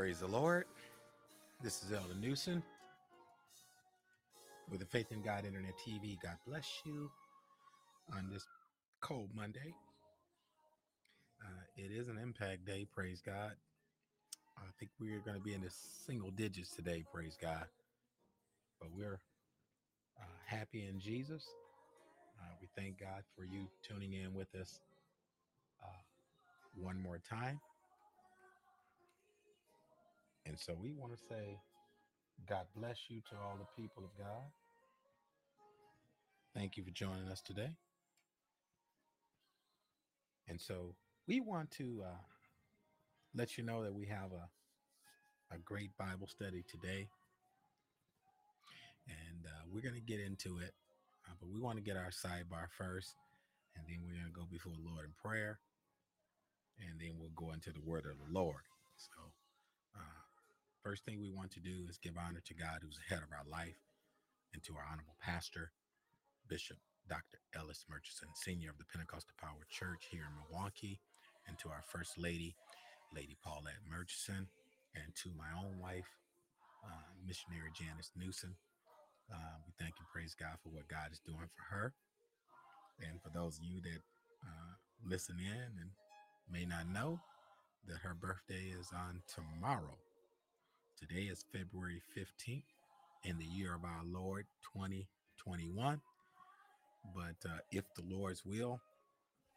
Praise the Lord. This is Elder Newsom with the Faith in God Internet TV. God bless you on this cold Monday. Uh, it is an impact day, praise God. I think we're going to be in the single digits today, praise God. But we're uh, happy in Jesus. Uh, we thank God for you tuning in with us uh, one more time. And so we want to say, God bless you to all the people of God. Thank you for joining us today. And so we want to uh, let you know that we have a, a great Bible study today. And uh, we're going to get into it. Uh, but we want to get our sidebar first. And then we're going to go before the Lord in prayer. And then we'll go into the word of the Lord. So, first thing we want to do is give honor to God who's the head of our life and to our honorable pastor, Bishop Dr. Ellis Murchison, Senior of the Pentecostal Power Church here in Milwaukee, and to our First Lady, Lady Paulette Murchison, and to my own wife, uh, missionary Janice Newsom. Uh, we thank and praise God for what God is doing for her. And for those of you that uh, listen in and may not know that her birthday is on tomorrow. Today is February 15th in the year of our Lord 2021. But uh, if the Lord's will,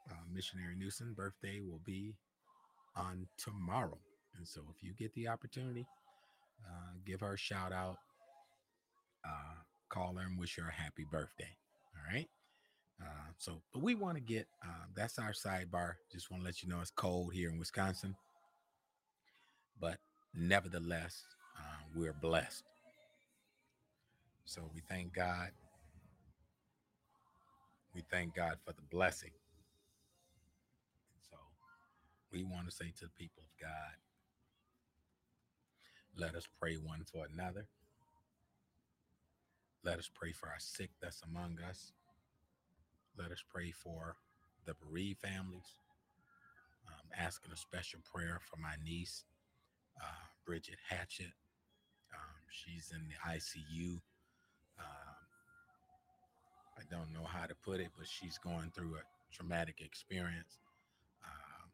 uh, Missionary Newsom birthday will be on tomorrow. And so if you get the opportunity, uh, give her a shout out, uh, call her and wish her a happy birthday. All right. Uh, so, but we want to get uh, that's our sidebar. Just want to let you know it's cold here in Wisconsin, but nevertheless, uh, we're blessed. So we thank God. We thank God for the blessing. So we want to say to the people of God, let us pray one for another. Let us pray for our sick that's among us. Let us pray for the bereaved families. Um, asking a special prayer for my niece, uh, Bridget Hatchett. Um, she's in the ICU. Um, I don't know how to put it, but she's going through a traumatic experience. Um,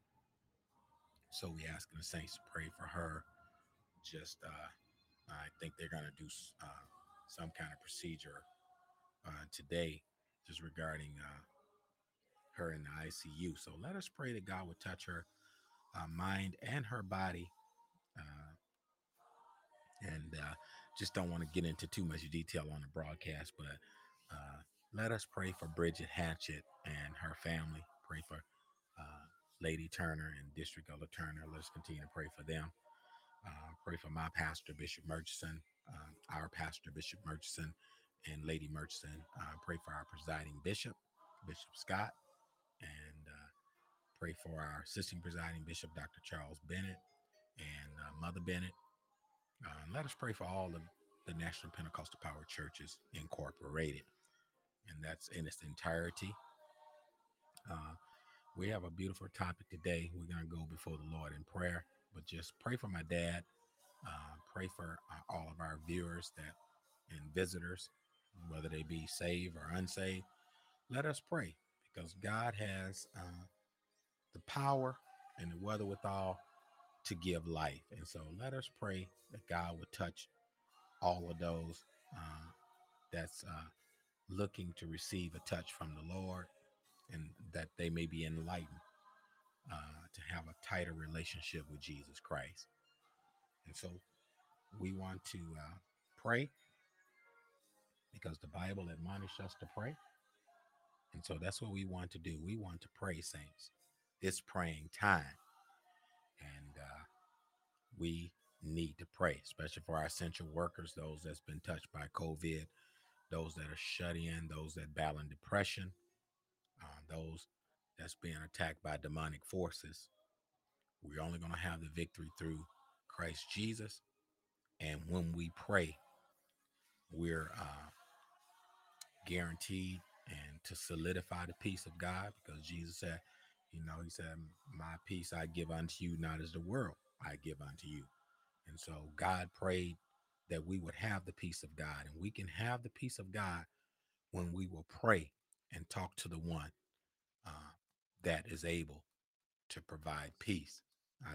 so we asking the saints to pray for her. Just, uh, I think they're going to do uh, some kind of procedure uh, today just regarding uh, her in the ICU. So let us pray that God would touch her uh, mind and her body. Uh, and uh, just don't want to get into too much detail on the broadcast, but uh, let us pray for Bridget Hatchett and her family. Pray for uh, Lady Turner and District Elder Turner. Let's continue to pray for them. Uh, pray for my pastor, Bishop Murchison, um, our pastor, Bishop Murchison, and Lady Murchison. Uh, pray for our presiding bishop, Bishop Scott, and uh, pray for our assisting presiding bishop, Dr. Charles Bennett, and uh, Mother Bennett. Uh, let us pray for all of the National Pentecostal Power Churches Incorporated, and that's in its entirety. Uh, we have a beautiful topic today. We're going to go before the Lord in prayer, but just pray for my dad. Uh, pray for uh, all of our viewers that and visitors, whether they be saved or unsaved. Let us pray because God has uh, the power and the wherewithal to give life. And so let us pray that God would touch all of those uh, that's uh, looking to receive a touch from the Lord and that they may be enlightened uh, to have a tighter relationship with Jesus Christ. And so we want to uh, pray because the Bible admonishes us to pray. And so that's what we want to do. We want to pray, saints. It's praying time. And uh, we need to pray, especially for our essential workers, those that's been touched by COVID, those that are shut in, those that battle depression, uh, those that's being attacked by demonic forces. We're only going to have the victory through Christ Jesus. And when we pray, we're uh, guaranteed and to solidify the peace of God because Jesus said, you know, he said, My peace I give unto you, not as the world I give unto you. And so God prayed that we would have the peace of God. And we can have the peace of God when we will pray and talk to the one uh, that is able to provide peace.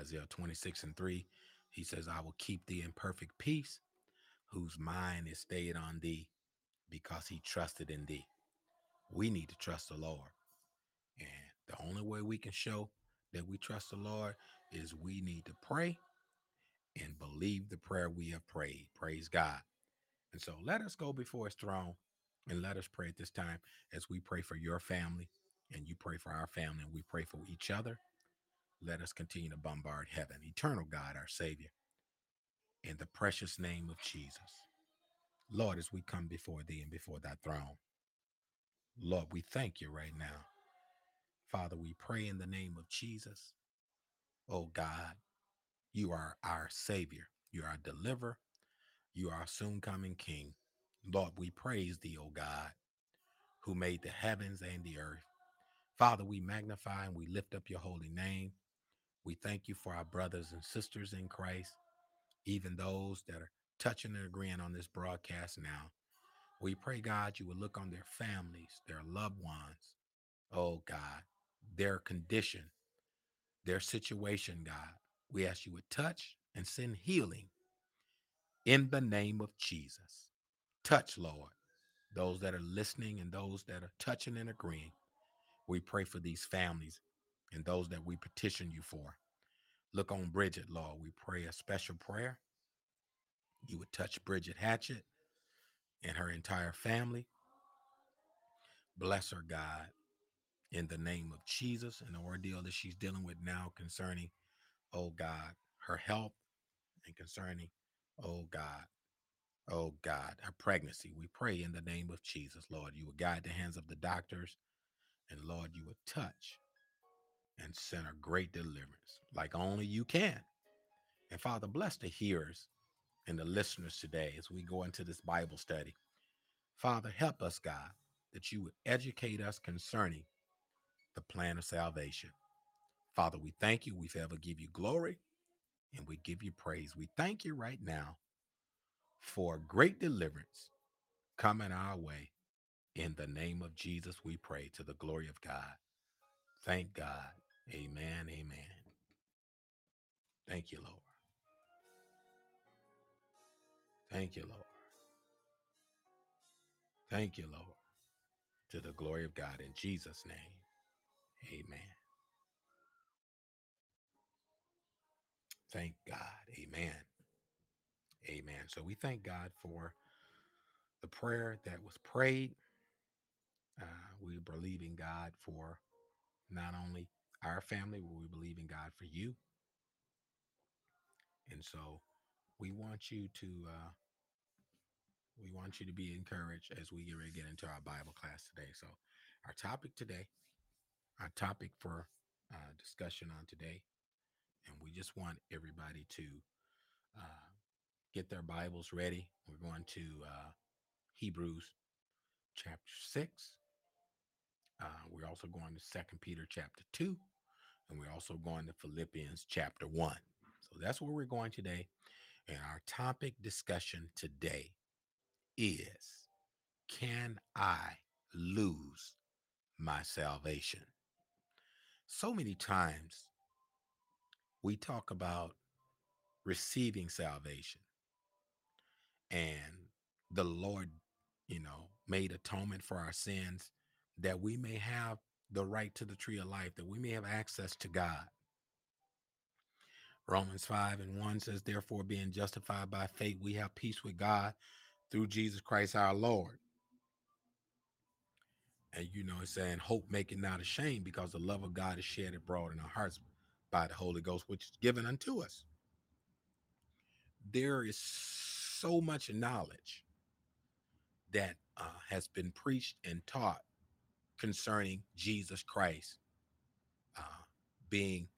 Isaiah 26 and 3, he says, I will keep thee in perfect peace, whose mind is stayed on thee because he trusted in thee. We need to trust the Lord. And the only way we can show that we trust the Lord is we need to pray and believe the prayer we have prayed. Praise God. And so let us go before his throne and let us pray at this time as we pray for your family and you pray for our family and we pray for each other. Let us continue to bombard heaven. Eternal God, our Savior, in the precious name of Jesus. Lord, as we come before thee and before thy throne, Lord, we thank you right now. Father, we pray in the name of Jesus. Oh God, you are our Savior. You are our deliverer. You are our soon coming King. Lord, we praise thee, O God, who made the heavens and the earth. Father, we magnify and we lift up your holy name. We thank you for our brothers and sisters in Christ, even those that are touching and agreeing on this broadcast now. We pray, God, you would look on their families, their loved ones. Oh, God, their condition, their situation, God. We ask you would touch and send healing in the name of Jesus. Touch, Lord, those that are listening and those that are touching and agreeing. We pray for these families and those that we petition you for. Look on Bridget, Lord. We pray a special prayer. You would touch Bridget Hatchett and her entire family. Bless her, God, in the name of Jesus and the ordeal that she's dealing with now concerning, oh God, her health and concerning, oh God, oh God, her pregnancy. We pray in the name of Jesus, Lord, you would guide the hands of the doctors and Lord, you would touch and send a great deliverance like only you can. And Father, bless the hearers and the listeners today as we go into this Bible study. Father, help us, God, that you would educate us concerning the plan of salvation. Father, we thank you. We forever give you glory and we give you praise. We thank you right now for great deliverance coming our way. In the name of Jesus, we pray to the glory of God. Thank God. Amen. Amen. Thank you, Lord. Thank you, Lord. Thank you, Lord. To the glory of God in Jesus' name. Amen. Thank God. Amen. Amen. So we thank God for the prayer that was prayed. Uh, we believe in God for not only our family, but we believe in God for you. And so we want you to uh, we want you to be encouraged as we get ready to get into our Bible class today. So our topic today, our topic for uh, discussion on today, and we just want everybody to uh, get their Bibles ready. We're going to uh, Hebrews chapter six. Uh, we're also going to Second Peter chapter two, and we're also going to Philippians chapter one. So that's where we're going today. And our topic discussion today is Can I lose my salvation? So many times we talk about receiving salvation and the Lord, you know, made atonement for our sins that we may have the right to the tree of life, that we may have access to God. Romans 5 and 1 says, Therefore, being justified by faith, we have peace with God through Jesus Christ our Lord. And you know, it's saying, Hope making not ashamed, because the love of God is shed abroad in our hearts by the Holy Ghost, which is given unto us. There is so much knowledge that uh, has been preached and taught concerning Jesus Christ uh, being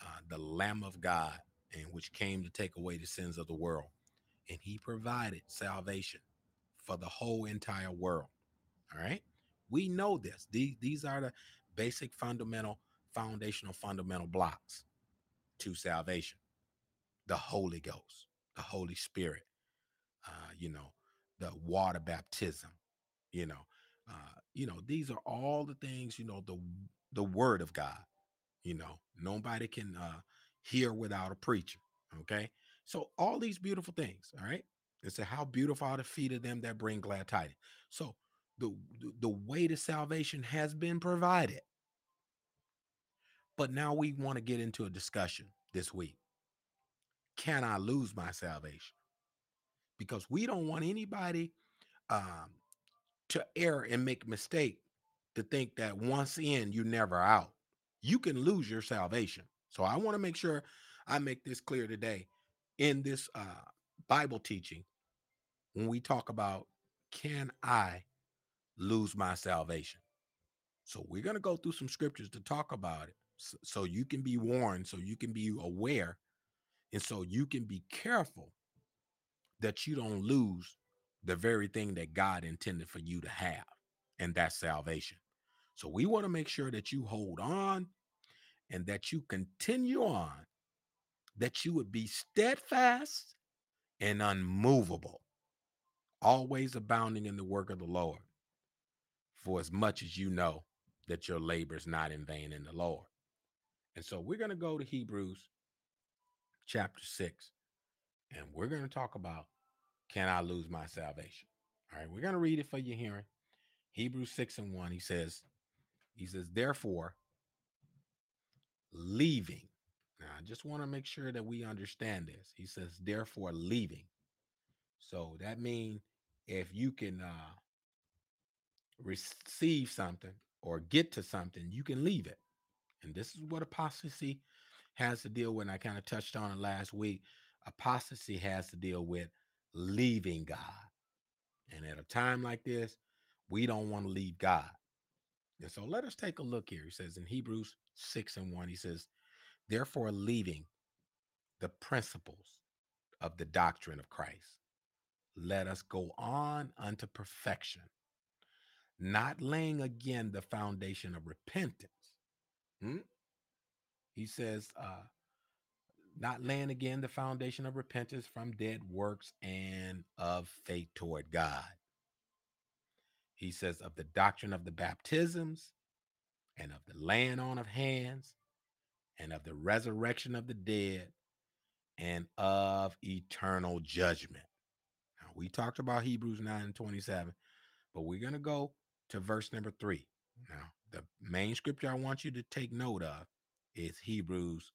uh, the Lamb of God and which came to take away the sins of the world. And he provided salvation for the whole entire world. All right. We know this. These, these are the basic fundamental, foundational, fundamental blocks to salvation the Holy Ghost. the Holy Spirit, uh, you know, the water baptism, you know, uh, you know, these are all the things, you know, the the word of God, you know, nobody can uh hear without a preacher. Okay. So all these beautiful things, all right. It said, How beautiful are the feet of them that bring glad tidings. So the, the way to salvation has been provided. But now we want to get into a discussion this week. Can I lose my salvation? Because we don't want anybody um, to err and make mistake to think that once in, you're never out. You can lose your salvation. So I want to make sure I make this clear today in this uh, Bible teaching when we talk about can I lose my salvation? So we're going to go through some scriptures to talk about it so, you can be warned, so you can be aware, and so you can be careful that you don't lose the very thing that God intended for you to have, and that's salvation. So we want to make sure that you hold on and that you continue on, that you would be steadfast and unmovable, always abounding in the work of the Lord, for as much as you know that your labor is not in vain in the Lord. And so we're going to go to Hebrews chapter 6, and we're going to talk about can I lose my salvation? All right, we're going to read it for you hearing. Hebrews 6 and 1, he says, he says, therefore, leaving. Now, I just want to make sure that we understand this. He says, therefore, leaving. So that means if you can uh, receive something or get to something, you can leave it. And this is what apostasy has to deal with. And I kind of touched on it last week. Apostasy has to deal with leaving God. And at a time like this, we don't want to leave God. And so let us take a look here. He says in Hebrews 6 and 1, he says, Therefore, leaving the principles of the doctrine of Christ, let us go on unto perfection, not laying again the foundation of repentance. Hmm? He says, uh, not laying again the foundation of repentance from dead works and of faith toward God. He says, of the doctrine of the baptisms and of the laying on of hands and of the resurrection of the dead and of eternal judgment. Now, we talked about Hebrews 9 and 27, but we're going to go to verse number three. Now, the main scripture I want you to take note of is Hebrews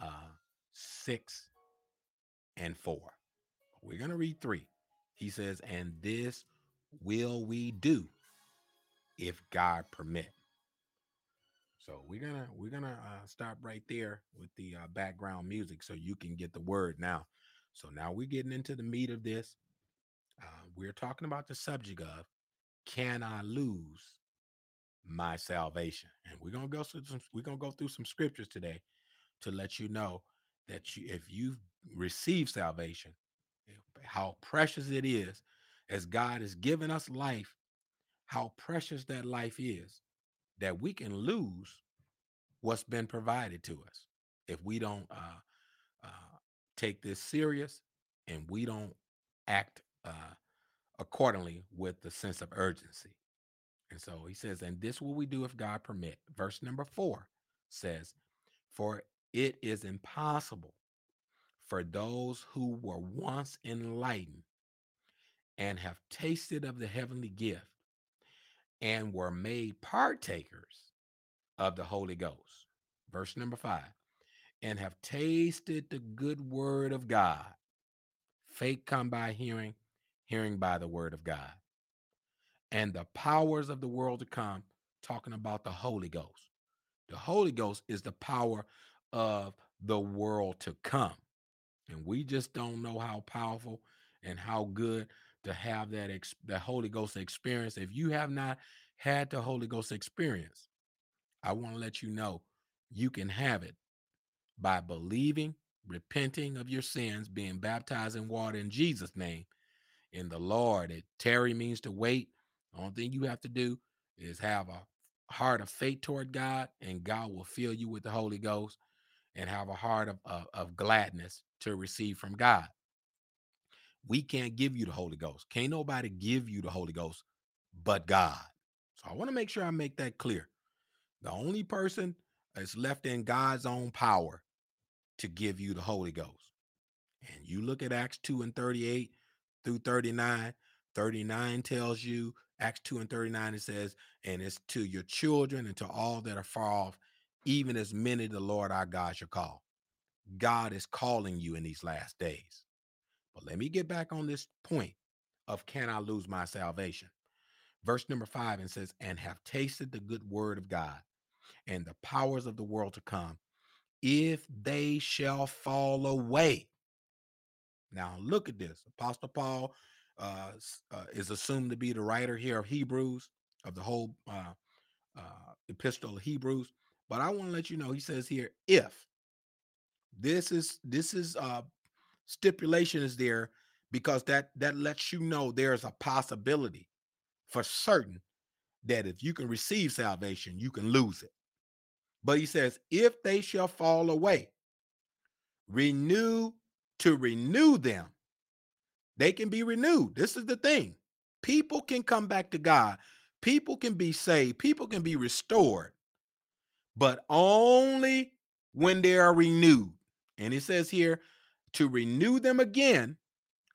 uh, 6 and 4. We're going to read three. He says, And this will we do if God permit. So we're gonna we're gonna uh, stop right there with the uh, background music so you can get the word now. So now we're getting into the meat of this. Uh, we're talking about the subject of can I lose my salvation? And we're gonna go through some we're gonna go through some scriptures today to let you know that you if you've received salvation, how precious it is as God has given us life, how precious that life is that we can lose what's been provided to us if we don't uh, uh, take this serious and we don't act uh, accordingly with the sense of urgency. And so he says, and this will we do if God permit. Verse number four says, for it is impossible for those who were once enlightened and have tasted of the heavenly gift and were made partakers of the Holy Ghost. Verse number five, and have tasted the good word of God. Faith come by hearing, hearing by the word of God. And the powers of the world to come, talking about the Holy Ghost. The Holy Ghost is the power of the world to come. And we just don't know how powerful and how good to have that ex- the Holy Ghost experience. If you have not had the Holy Ghost experience, I want to let you know you can have it by believing, repenting of your sins, being baptized in water in Jesus' name, in the Lord. It tarry means to wait. The only thing you have to do is have a heart of faith toward God, and God will fill you with the Holy Ghost and have a heart of, of, of gladness to receive from God. We can't give you the Holy Ghost. Can't nobody give you the Holy Ghost but God. So I want to make sure I make that clear. The only person that's left in God's own power to give you the Holy Ghost. And you look at Acts 2 and 38 through 39. 39 tells you, Acts 2 and 39, it says, and it's to your children and to all that are far off, even as many the Lord our God shall call. God is calling you in these last days. But let me get back on this point of can I lose my salvation? Verse number five and says, and have tasted the good word of God and the powers of the world to come, if they shall fall away. Now, look at this. Apostle Paul uh, uh, is assumed to be the writer here of Hebrews, of the whole uh, uh epistle of Hebrews. But I want to let you know, he says here, if this is this is uh stipulation is there because that that lets you know there's a possibility for certain that if you can receive salvation, you can lose it. But he says, if they shall fall away, renew to renew them. They can be renewed. This is the thing. People can come back to God. People can be saved. People can be restored, but only when they are renewed. And it says here to renew them again.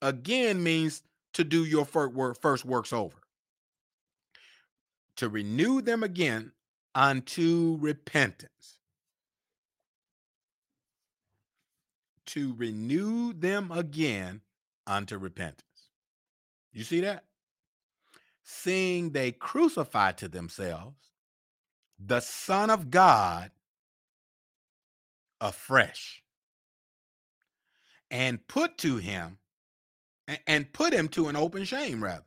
Again means to do your first, works over. To renew them again unto repentance. To renew them again unto repentance. You see that? Seeing they crucify to themselves the Son of God afresh and put to him and put him to an open shame, rather.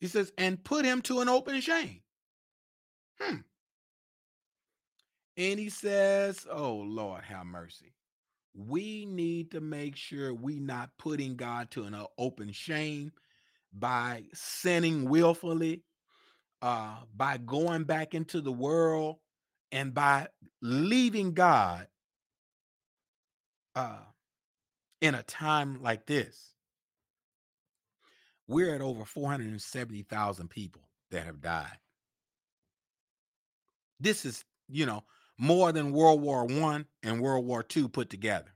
He says, and put him to an open shame. Hmm. And he says, Oh Lord, have mercy. We need to make sure we not putting God to an uh, open shame by sinning willfully, uh, by going back into the world, and by leaving God uh, in a time like this. We're at over 470,000 people that have died. This is, you know, more than World War One and World War Two put together.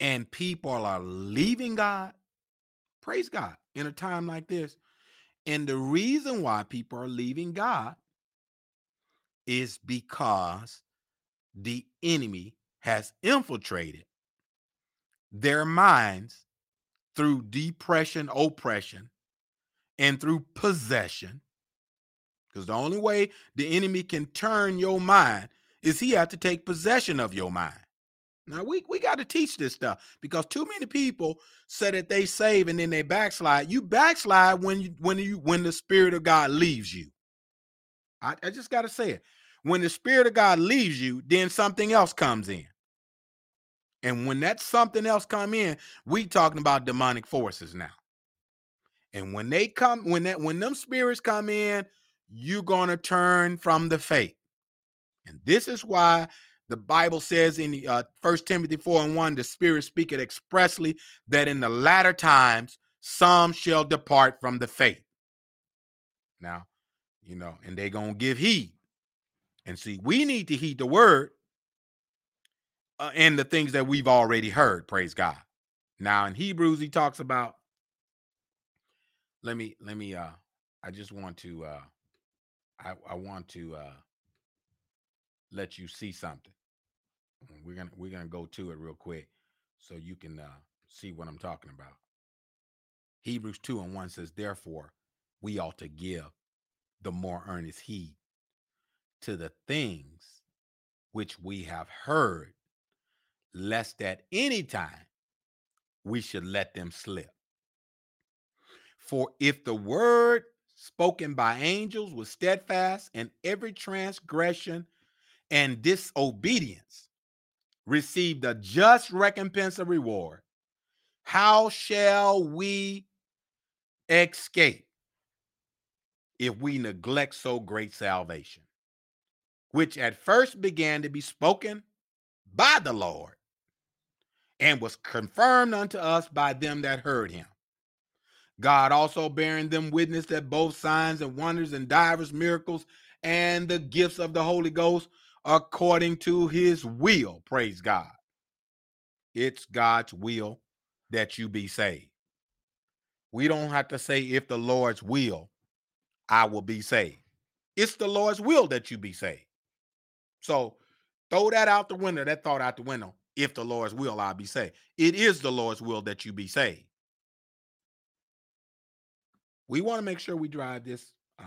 And people are leaving God. Praise God in a time like this. And the reason why people are leaving God is because the enemy has infiltrated their minds through depression, oppression, and through possession because the only way the enemy can turn your mind is he have to take possession of your mind. Now we, we got to teach this stuff because too many people say that they save and then they backslide. You backslide when you when you when the spirit of God leaves you. I, I just got to say it. When the spirit of God leaves you, then something else comes in. And when that something else come in, we talking about demonic forces now. And when they come, when that when them spirits come in, you're going to turn from the faith. And this is why the Bible says in uh, 1 Timothy 4 and 1, the Spirit speaketh expressly that in the latter times some shall depart from the faith. Now, you know, and they're going to give heed. And see, we need to heed the word uh, and the things that we've already heard, praise God. Now in Hebrews, he talks about, let me, let me, uh, I just want to, uh, I, I want to uh, let you see something. We're gonna we're gonna go to it real quick so you can uh, see what I'm talking about. Hebrews 2 and 1 says, Therefore, we ought to give the more earnest heed to the things which we have heard, lest at any time we should let them slip. For if the word spoken by angels was steadfast, and every transgression and disobedience received a just recompense of reward. How shall we escape if we neglect so great salvation, which at first began to be spoken by the Lord and was confirmed unto us by them that heard him. God also bearing them witness that both signs and wonders and divers miracles and the gifts of the Holy Ghost according to his will. Praise God. It's God's will that you be saved. We don't have to say, if the Lord's will, I will be saved. It's the Lord's will that you be saved. So throw that out the window, that thought out the window. If the Lord's will, I'll be saved. It is the Lord's will that you be saved. We want to make sure we drive this um,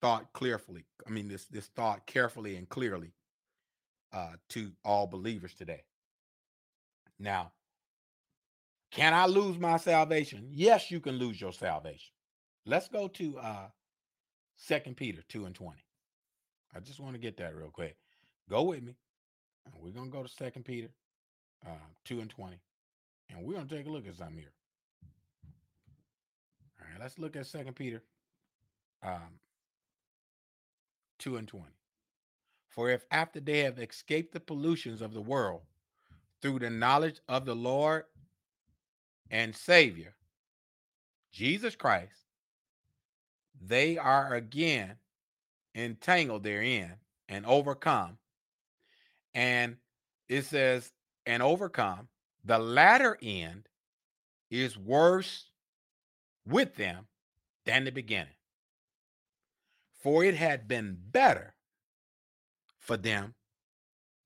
thought clearly. I mean, this this thought carefully and clearly uh, to all believers today. Now, can I lose my salvation? Yes, you can lose your salvation. Let's go to uh Second Peter 2 and 20. I just want to get that real quick. Go with me. We're gonna go to Second Peter uh, 2 and 20. And we're gonna take a look at something here. Let's look at Second Peter um, 2 and 20. For if after they have escaped the pollutions of the world through the knowledge of the Lord and Savior, Jesus Christ, they are again entangled therein and overcome. And it says, and overcome, the latter end is worse with them than the beginning. For it had been better for them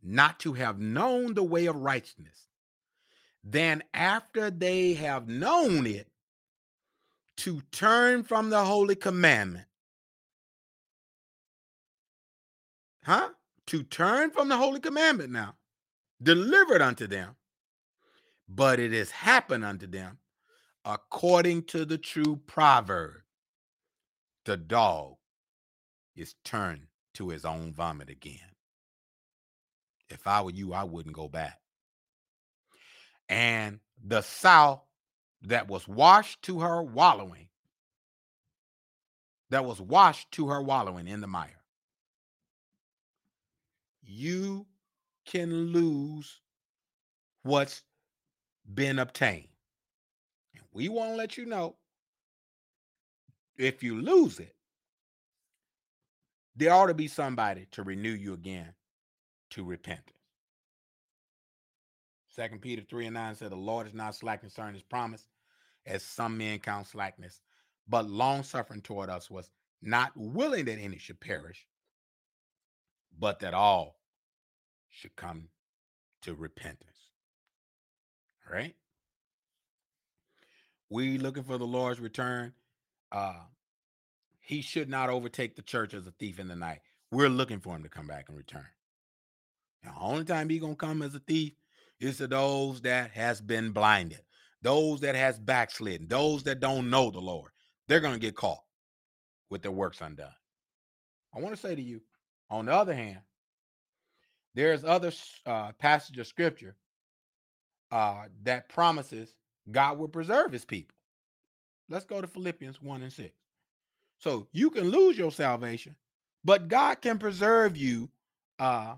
not to have known the way of righteousness than after they have known it to turn from the holy commandment. Huh? To turn from the holy commandment now, delivered unto them, but it has happened unto them according to the true proverb. The dog is turned to his own vomit again. If I were you, I wouldn't go back. And the sow that was washed to her wallowing, that was washed to her wallowing in the mire. You can lose what's been obtained. We want to let you know if you lose it, there ought to be somebody to renew you again to repentance. Second Peter 3 and 9 said, The Lord is not slack concerning his promise, as some men count slackness, but long suffering toward us was not willing that any should perish, but that all should come to repentance. All right? We looking for the Lord's return. Uh, he should not overtake the church as a thief in the night. We're looking for him to come back and return. The only time he gonna come as a thief is to those that has been blinded, those that has backslidden, those that don't know the Lord. They're gonna get caught with their works undone. I want to say to you, on the other hand, there's other uh, passage of scripture uh, that promises God will preserve his people. Let's go to Philippians 1 and 6. So you can lose your salvation, but God can preserve you. Uh,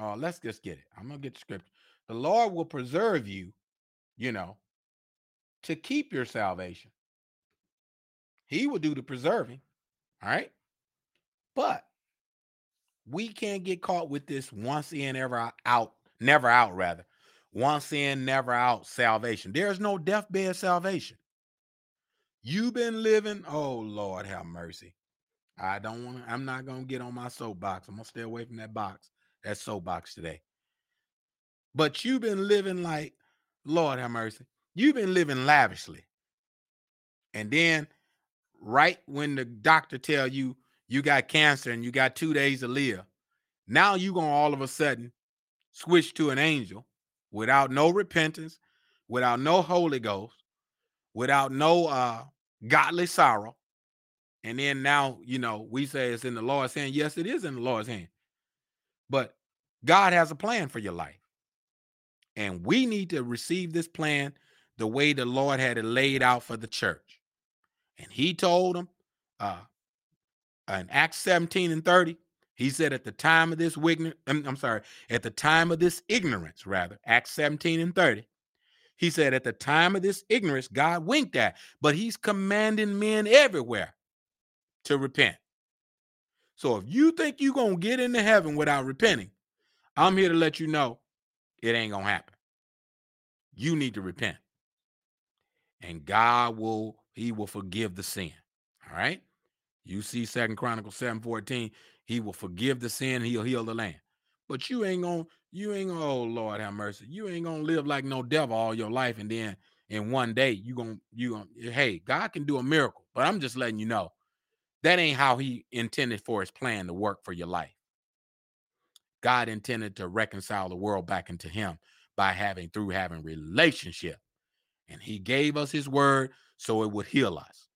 oh, let's just get it. I'm gonna get the scripture. The Lord will preserve you, you know, to keep your salvation. He will do the preserving. All right. But we can't get caught with this once in, ever out, never out, rather. Once in, never out salvation. There's no deathbed salvation. You've been living, oh Lord, have mercy. I don't want I'm not gonna get on my soapbox. I'm gonna stay away from that box, that soapbox today. But you've been living like, Lord have mercy. You've been living lavishly. And then right when the doctor tell you you got cancer and you got two days to live, now you gonna all of a sudden switch to an angel without no repentance, without no Holy Ghost, without no uh godly sorrow. And then now, you know, we say it's in the Lord's hand. Yes, it is in the Lord's hand. But God has a plan for your life. And we need to receive this plan the way the Lord had it laid out for the church. And he told them uh, in Acts 17 and 30, he said, at the time of this I'm, I'm sorry, at the time of this ignorance, rather, Acts 17 and 30, He said, at the time of this ignorance, God winked at, but he's commanding men everywhere to repent. So if you think you're going to get into heaven without repenting, I'm here to let you know it ain't going to happen. You need to repent. And God will, he will forgive the sin. All right. You see Second Chronicles 7 14, he will forgive the sin, he'll heal the land. But you ain't gonna, you ain't gonna, oh Lord have mercy. You ain't gonna live like no devil all your life, and then in one day you gonna you gonna hey, God can do a miracle, but I'm just letting you know that ain't how he intended for his plan to work for your life. God intended to reconcile the world back into him by having through having relationship. And he gave us his word so it would heal us.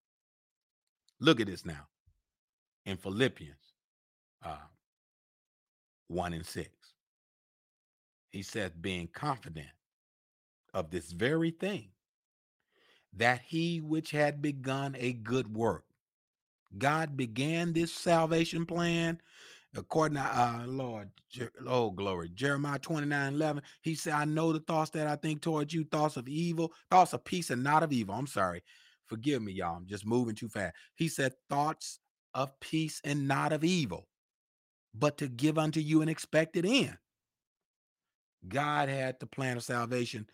Look at this now in Philippians uh, 1 and 6. He says, being confident of this very thing, that he which had begun a good work, God began this salvation plan according to uh Lord, oh glory, Jeremiah 29 11. He said, I know the thoughts that I think towards you, thoughts of evil, thoughts of peace and not of evil. I'm sorry. Forgive me, y'all. I'm just moving too fast. He said, thoughts of peace and not of evil, but to give unto you an expected end. God had the plan of salvation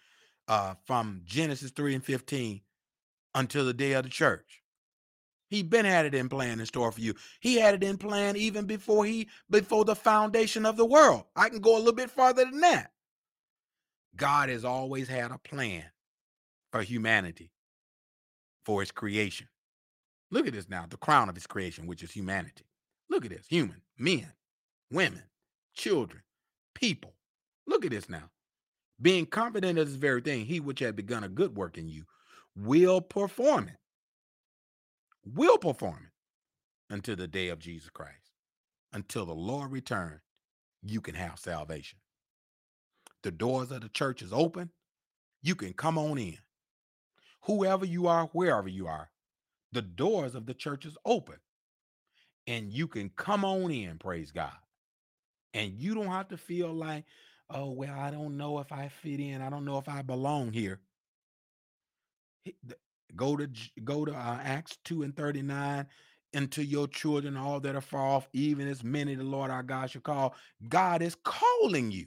uh, from Genesis 3 and 15 until the day of the church. He been had it in plan in store for you. He had it in plan even before he before the foundation of the world. I can go a little bit farther than that. God has always had a plan for humanity, for his creation. Look at this now, the crown of his creation, which is humanity. Look at this human, men, women, children, people. Look at this now. Being confident of this very thing, he which had begun a good work in you will perform it. Will perform it until the day of Jesus Christ. Until the Lord return, you can have salvation. The doors of the church is open. You can come on in. Whoever you are, wherever you are, the doors of the church is open and you can come on in, praise God. And you don't have to feel like, oh, well, I don't know if I fit in. I don't know if I belong here. Go to go to uh, Acts 2 and 39 into your children, all that are far off, even as many the Lord our God shall call. God is calling you.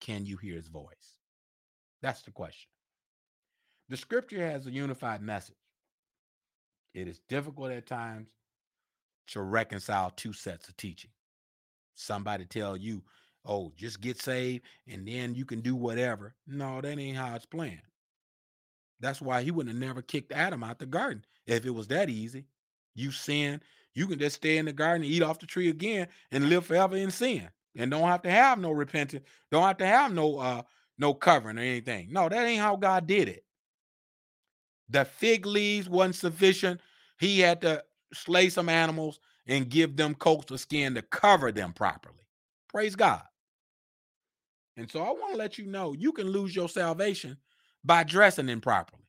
Can you hear his voice? That's the question. The scripture has a unified message. It is difficult at times to reconcile two sets of teaching. Somebody tell you, oh, just get saved and then you can do whatever. No, that ain't how it's planned. That's why he wouldn't have never kicked Adam out the garden if it was that easy. You sin, you can just stay in the garden and eat off the tree again and live forever in sin and don't have to have no repentance, don't have to have no uh no covering or anything. No, that ain't how God did it. The fig leaves wasn't sufficient. He had to slay some animals and give them coats of skin to cover them properly. Praise God. And so I want to let you know you can lose your salvation by dressing improperly.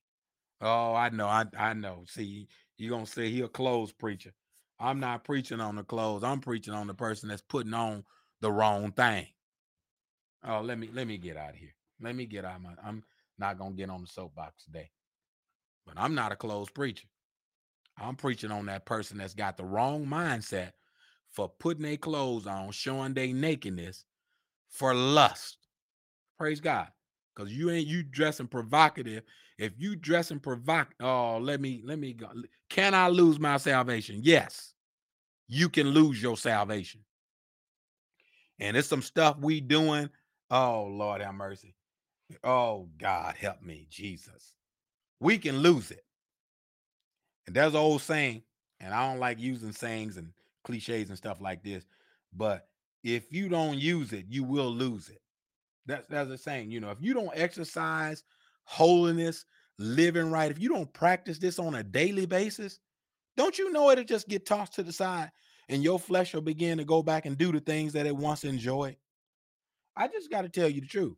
Oh, I know, I, I know. See, you're gonna say he a clothes preacher. I'm not preaching on the clothes. I'm preaching on the person that's putting on the wrong thing. Oh, let me let me get out of here. Let me get out of my I'm not gonna get on the soapbox today. But I'm not a clothes preacher. I'm preaching on that person that's got the wrong mindset for putting their clothes on, showing their nakedness for lust. Praise God. Because you ain't you dressing provocative. If you dressing provoc, oh, let me let me go. Can I lose my salvation? Yes, you can lose your salvation. And it's some stuff we doing. Oh Lord have mercy. Oh God help me, Jesus we can lose it. And there's an old saying, and I don't like using sayings and cliches and stuff like this, but if you don't use it, you will lose it. That's that's a saying, you know, if you don't exercise holiness, living right, if you don't practice this on a daily basis, don't you know it'll just get tossed to the side and your flesh will begin to go back and do the things that it once enjoyed? I just got to tell you the truth.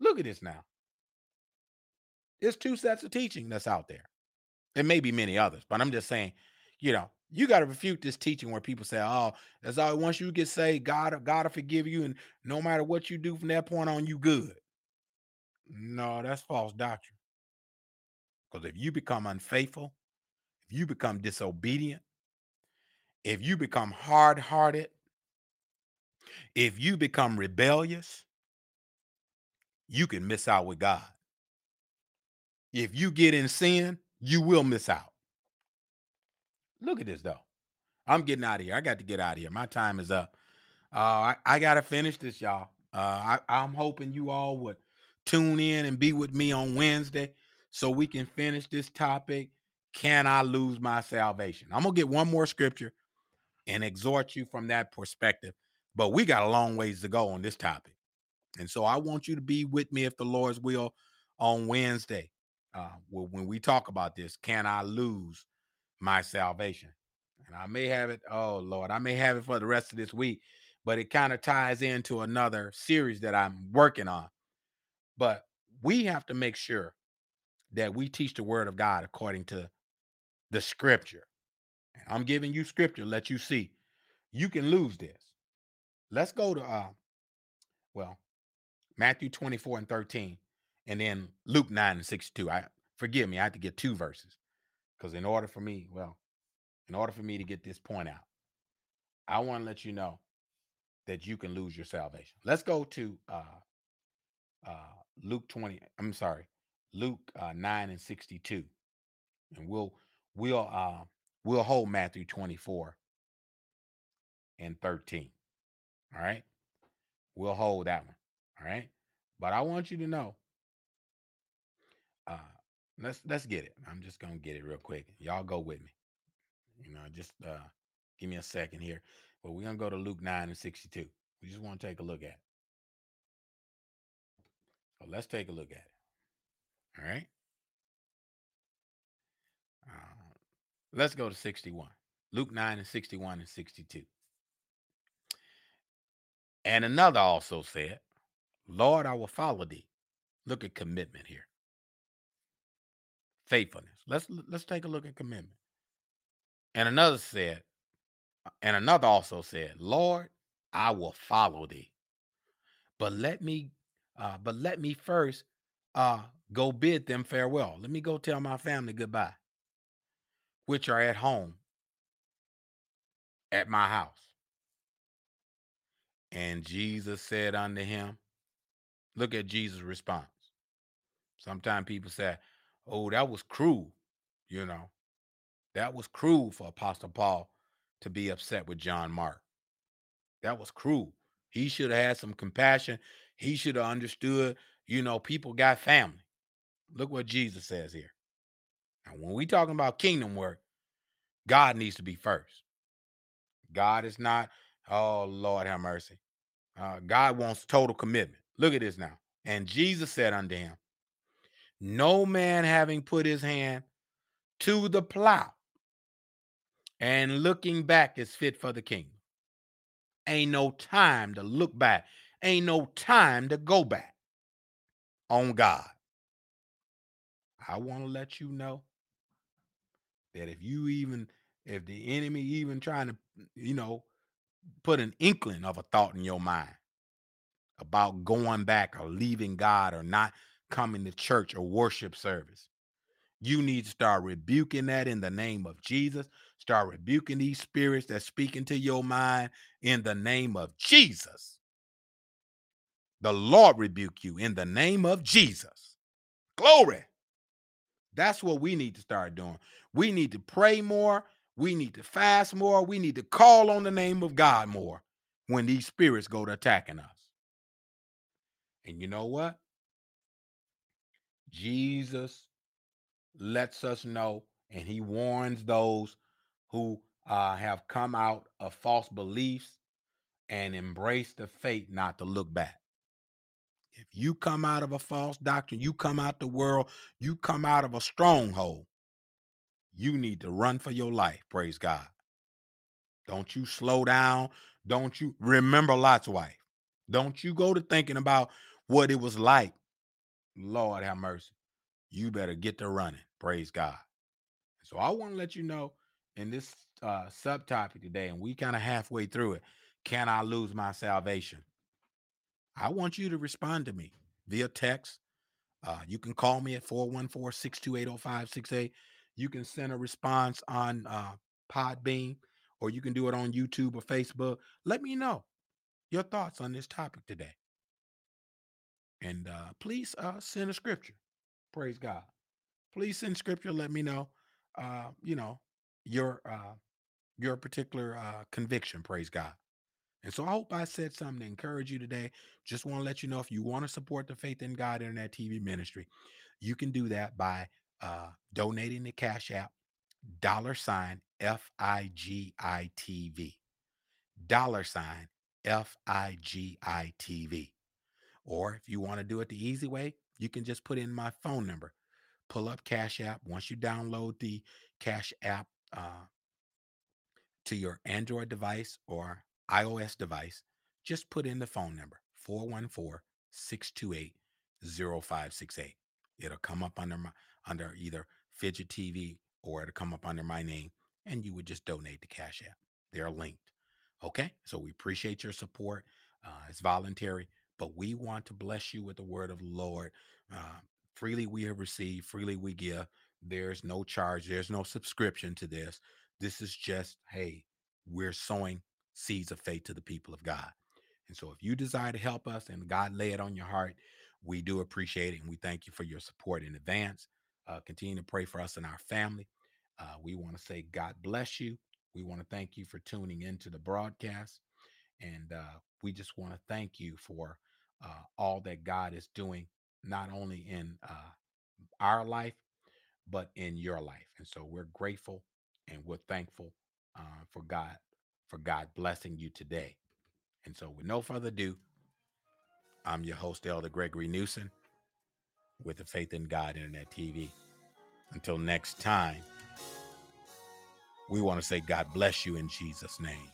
Look at this now. There's two sets of teaching that's out there. There may be many others, but I'm just saying, you know, you got to refute this teaching where people say, "Oh, that's all." Once you get saved, God, God will forgive you, and no matter what you do from that point on, you good. No, that's false doctrine. Because if you become unfaithful, if you become disobedient, if you become hard hearted, if you become rebellious, you can miss out with God. If you get in sin, you will miss out. Look at this though. I'm getting out of here. I got to get out of here. My time is up. Uh, I, I got to finish this, y'all. Uh, I, I'm hoping you all would tune in and be with me on Wednesday so we can finish this topic. Can I lose my salvation? I'm to get one more scripture and exhort you from that perspective. But we got a long ways to go on this topic. And so I want you to be with me if the Lord's will on Wednesday uh, when we talk about this. Can I lose my salvation? And I may have it, oh Lord, I may have it for the rest of this week, but it kind of ties into another series that I'm working on. But we have to make sure that we teach the word of God according to the scripture. I'm giving you scripture, let you see. You can lose this. Let's go to uh well, Matthew 24 and 13, and then Luke 9 and 62. I forgive me, I have to get two verses. Because in order for me, well, in order for me to get this point out, I want to let you know that you can lose your salvation. Let's go to uh, uh, Luke 20. I'm sorry, Luke uh, 9 and 62. And we'll we'll uh, we'll hold Matthew 24 and 13. All right. We'll hold that one. All right. But I want you to know. Uh let's let's get it. I'm just gonna get it real quick. Y'all go with me. You know, just uh, give me a second here. But we're to go to Luke 9 and 62. We just want to take a look at it. So let's take a look at it. All right. Uh, let's go to 61. Luke 9 and 61 and 62. And another also said, Lord, I will follow thee. Look at commitment here. Faithfulness. Let's let's take a look at commitment. And another said, and another also said, Lord, I will follow thee. But let me, uh, but let me first uh go bid them farewell. Let me go tell my family goodbye, which are at home at my house. And Jesus said unto him, Look at Jesus' response. Sometimes people say, Oh, that was cruel, you know. That was cruel for Apostle Paul to be upset with John Mark. That was cruel. He should have had some compassion. He should have understood, you know, people got family. Look what Jesus says here. Now, when we talking about kingdom work, God needs to be first. God is not, oh Lord have mercy. Uh, God wants total commitment. Look at this now. And Jesus said unto him, No man having put his hand to the plow and looking back is fit for the kingdom. Ain't no time to look back. Ain't no time to go back on God. I want to let you know that if you even, if the enemy even trying to, you know, put an inkling of a thought in your mind about going back or leaving God or not coming to church or worship service, you need to start rebuking that in the name of Jesus. Start rebuking these spirits that speak into your mind in the name of Jesus. The Lord rebuke you in the name of Jesus. Glory. That's what we need to start doing. We need to pray more. We need to fast more. We need to call on the name of God more when these spirits go to attacking us. And you know what? Jesus lets us know and he warns those who uh, have come out of false beliefs and embrace the faith not to look back. If you come out of a false doctrine, you come out the world, you come out of a stronghold, you need to run for your life. Praise God. Don't you slow down. Don't you remember Lot's wife. Don't you go to thinking about what it was like. Lord have mercy. You better get to running. Praise God. So I want to let you know in this uh, subtopic today, and we kind of halfway through it. Can I lose my salvation? I want you to respond to me via text, Uh, you can call me at 414 628 0568. You can send a response on uh, Podbean, or you can do it on YouTube or Facebook. Let me know your thoughts on this topic today. And uh, please uh, send a scripture. Praise God. Please send scripture. Let me know, uh, you know, your uh, your particular uh, conviction. Praise God. And so I hope I said something to encourage you today. Just want to let you know if you want to support the Faith in God Internet TV ministry, you can do that by uh, donating the Cash App, dollar sign F I G I T V, dollar sign F I G I T V. Or if you want to do it the easy way, you can just put in my phone number, pull up Cash App. Once you download the Cash App uh, to your Android device or iOS device, just put in the phone number 414 628 0568. It'll come up under my under either Fidget TV or it'll come up under my name, and you would just donate to Cash App. They're linked. Okay, so we appreciate your support. Uh, it's voluntary, but we want to bless you with the word of the Lord. Uh, freely we have received, freely we give. There's no charge, there's no subscription to this. This is just, hey, we're sowing seeds of faith to the people of God. And so if you desire to help us and God lay it on your heart, we do appreciate it. And we thank you for your support in advance. Uh, continue to pray for us and our family. Uh, we want to say, God bless you. We want to thank you for tuning into the broadcast. And uh, we just want to thank you for uh, all that God is doing, not only in uh, our life, but in your life. And so we're grateful and we're thankful uh, for God, for God blessing you today. And so, with no further ado, I'm your host, Elder Gregory Newsom, with the Faith in God Internet TV. Until next time, we want to say God bless you in Jesus' name.